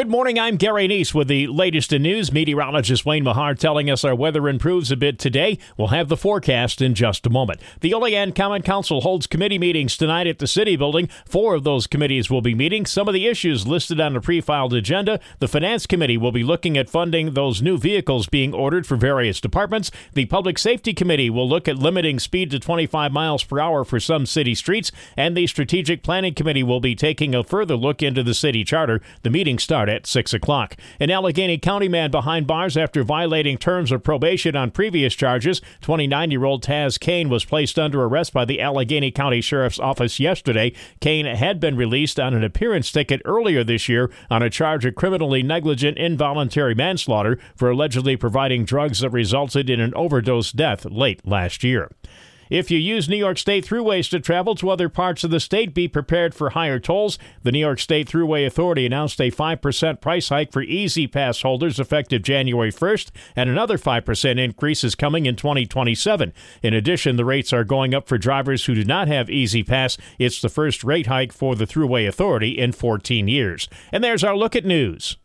Good morning. I'm Gary Neese with the latest in news. Meteorologist Wayne Mahar telling us our weather improves a bit today. We'll have the forecast in just a moment. The Olean Common Council holds committee meetings tonight at the City Building. Four of those committees will be meeting. Some of the issues listed on the pre-filed agenda. The Finance Committee will be looking at funding those new vehicles being ordered for various departments. The Public Safety Committee will look at limiting speed to 25 miles per hour for some city streets. And the Strategic Planning Committee will be taking a further look into the city charter. The meeting starts start at 6 o'clock. An Allegany County man behind bars after violating terms of probation on previous charges. 29 year old Taz Kane was placed under arrest by the Allegany County Sheriff's Office yesterday. Kane had been released on an appearance ticket earlier this year on a charge of criminally negligent involuntary manslaughter for allegedly providing drugs that resulted in an overdose death late last year. If you use New York State throughways to travel to other parts of the state, be prepared for higher tolls. The New York State Thruway Authority announced a 5% price hike for EZ Pass holders effective January 1st, and another 5% increase is coming in 2027. In addition, the rates are going up for drivers who do not have EZ Pass. It's the first rate hike for the Thruway Authority in 14 years. And there's our look at news.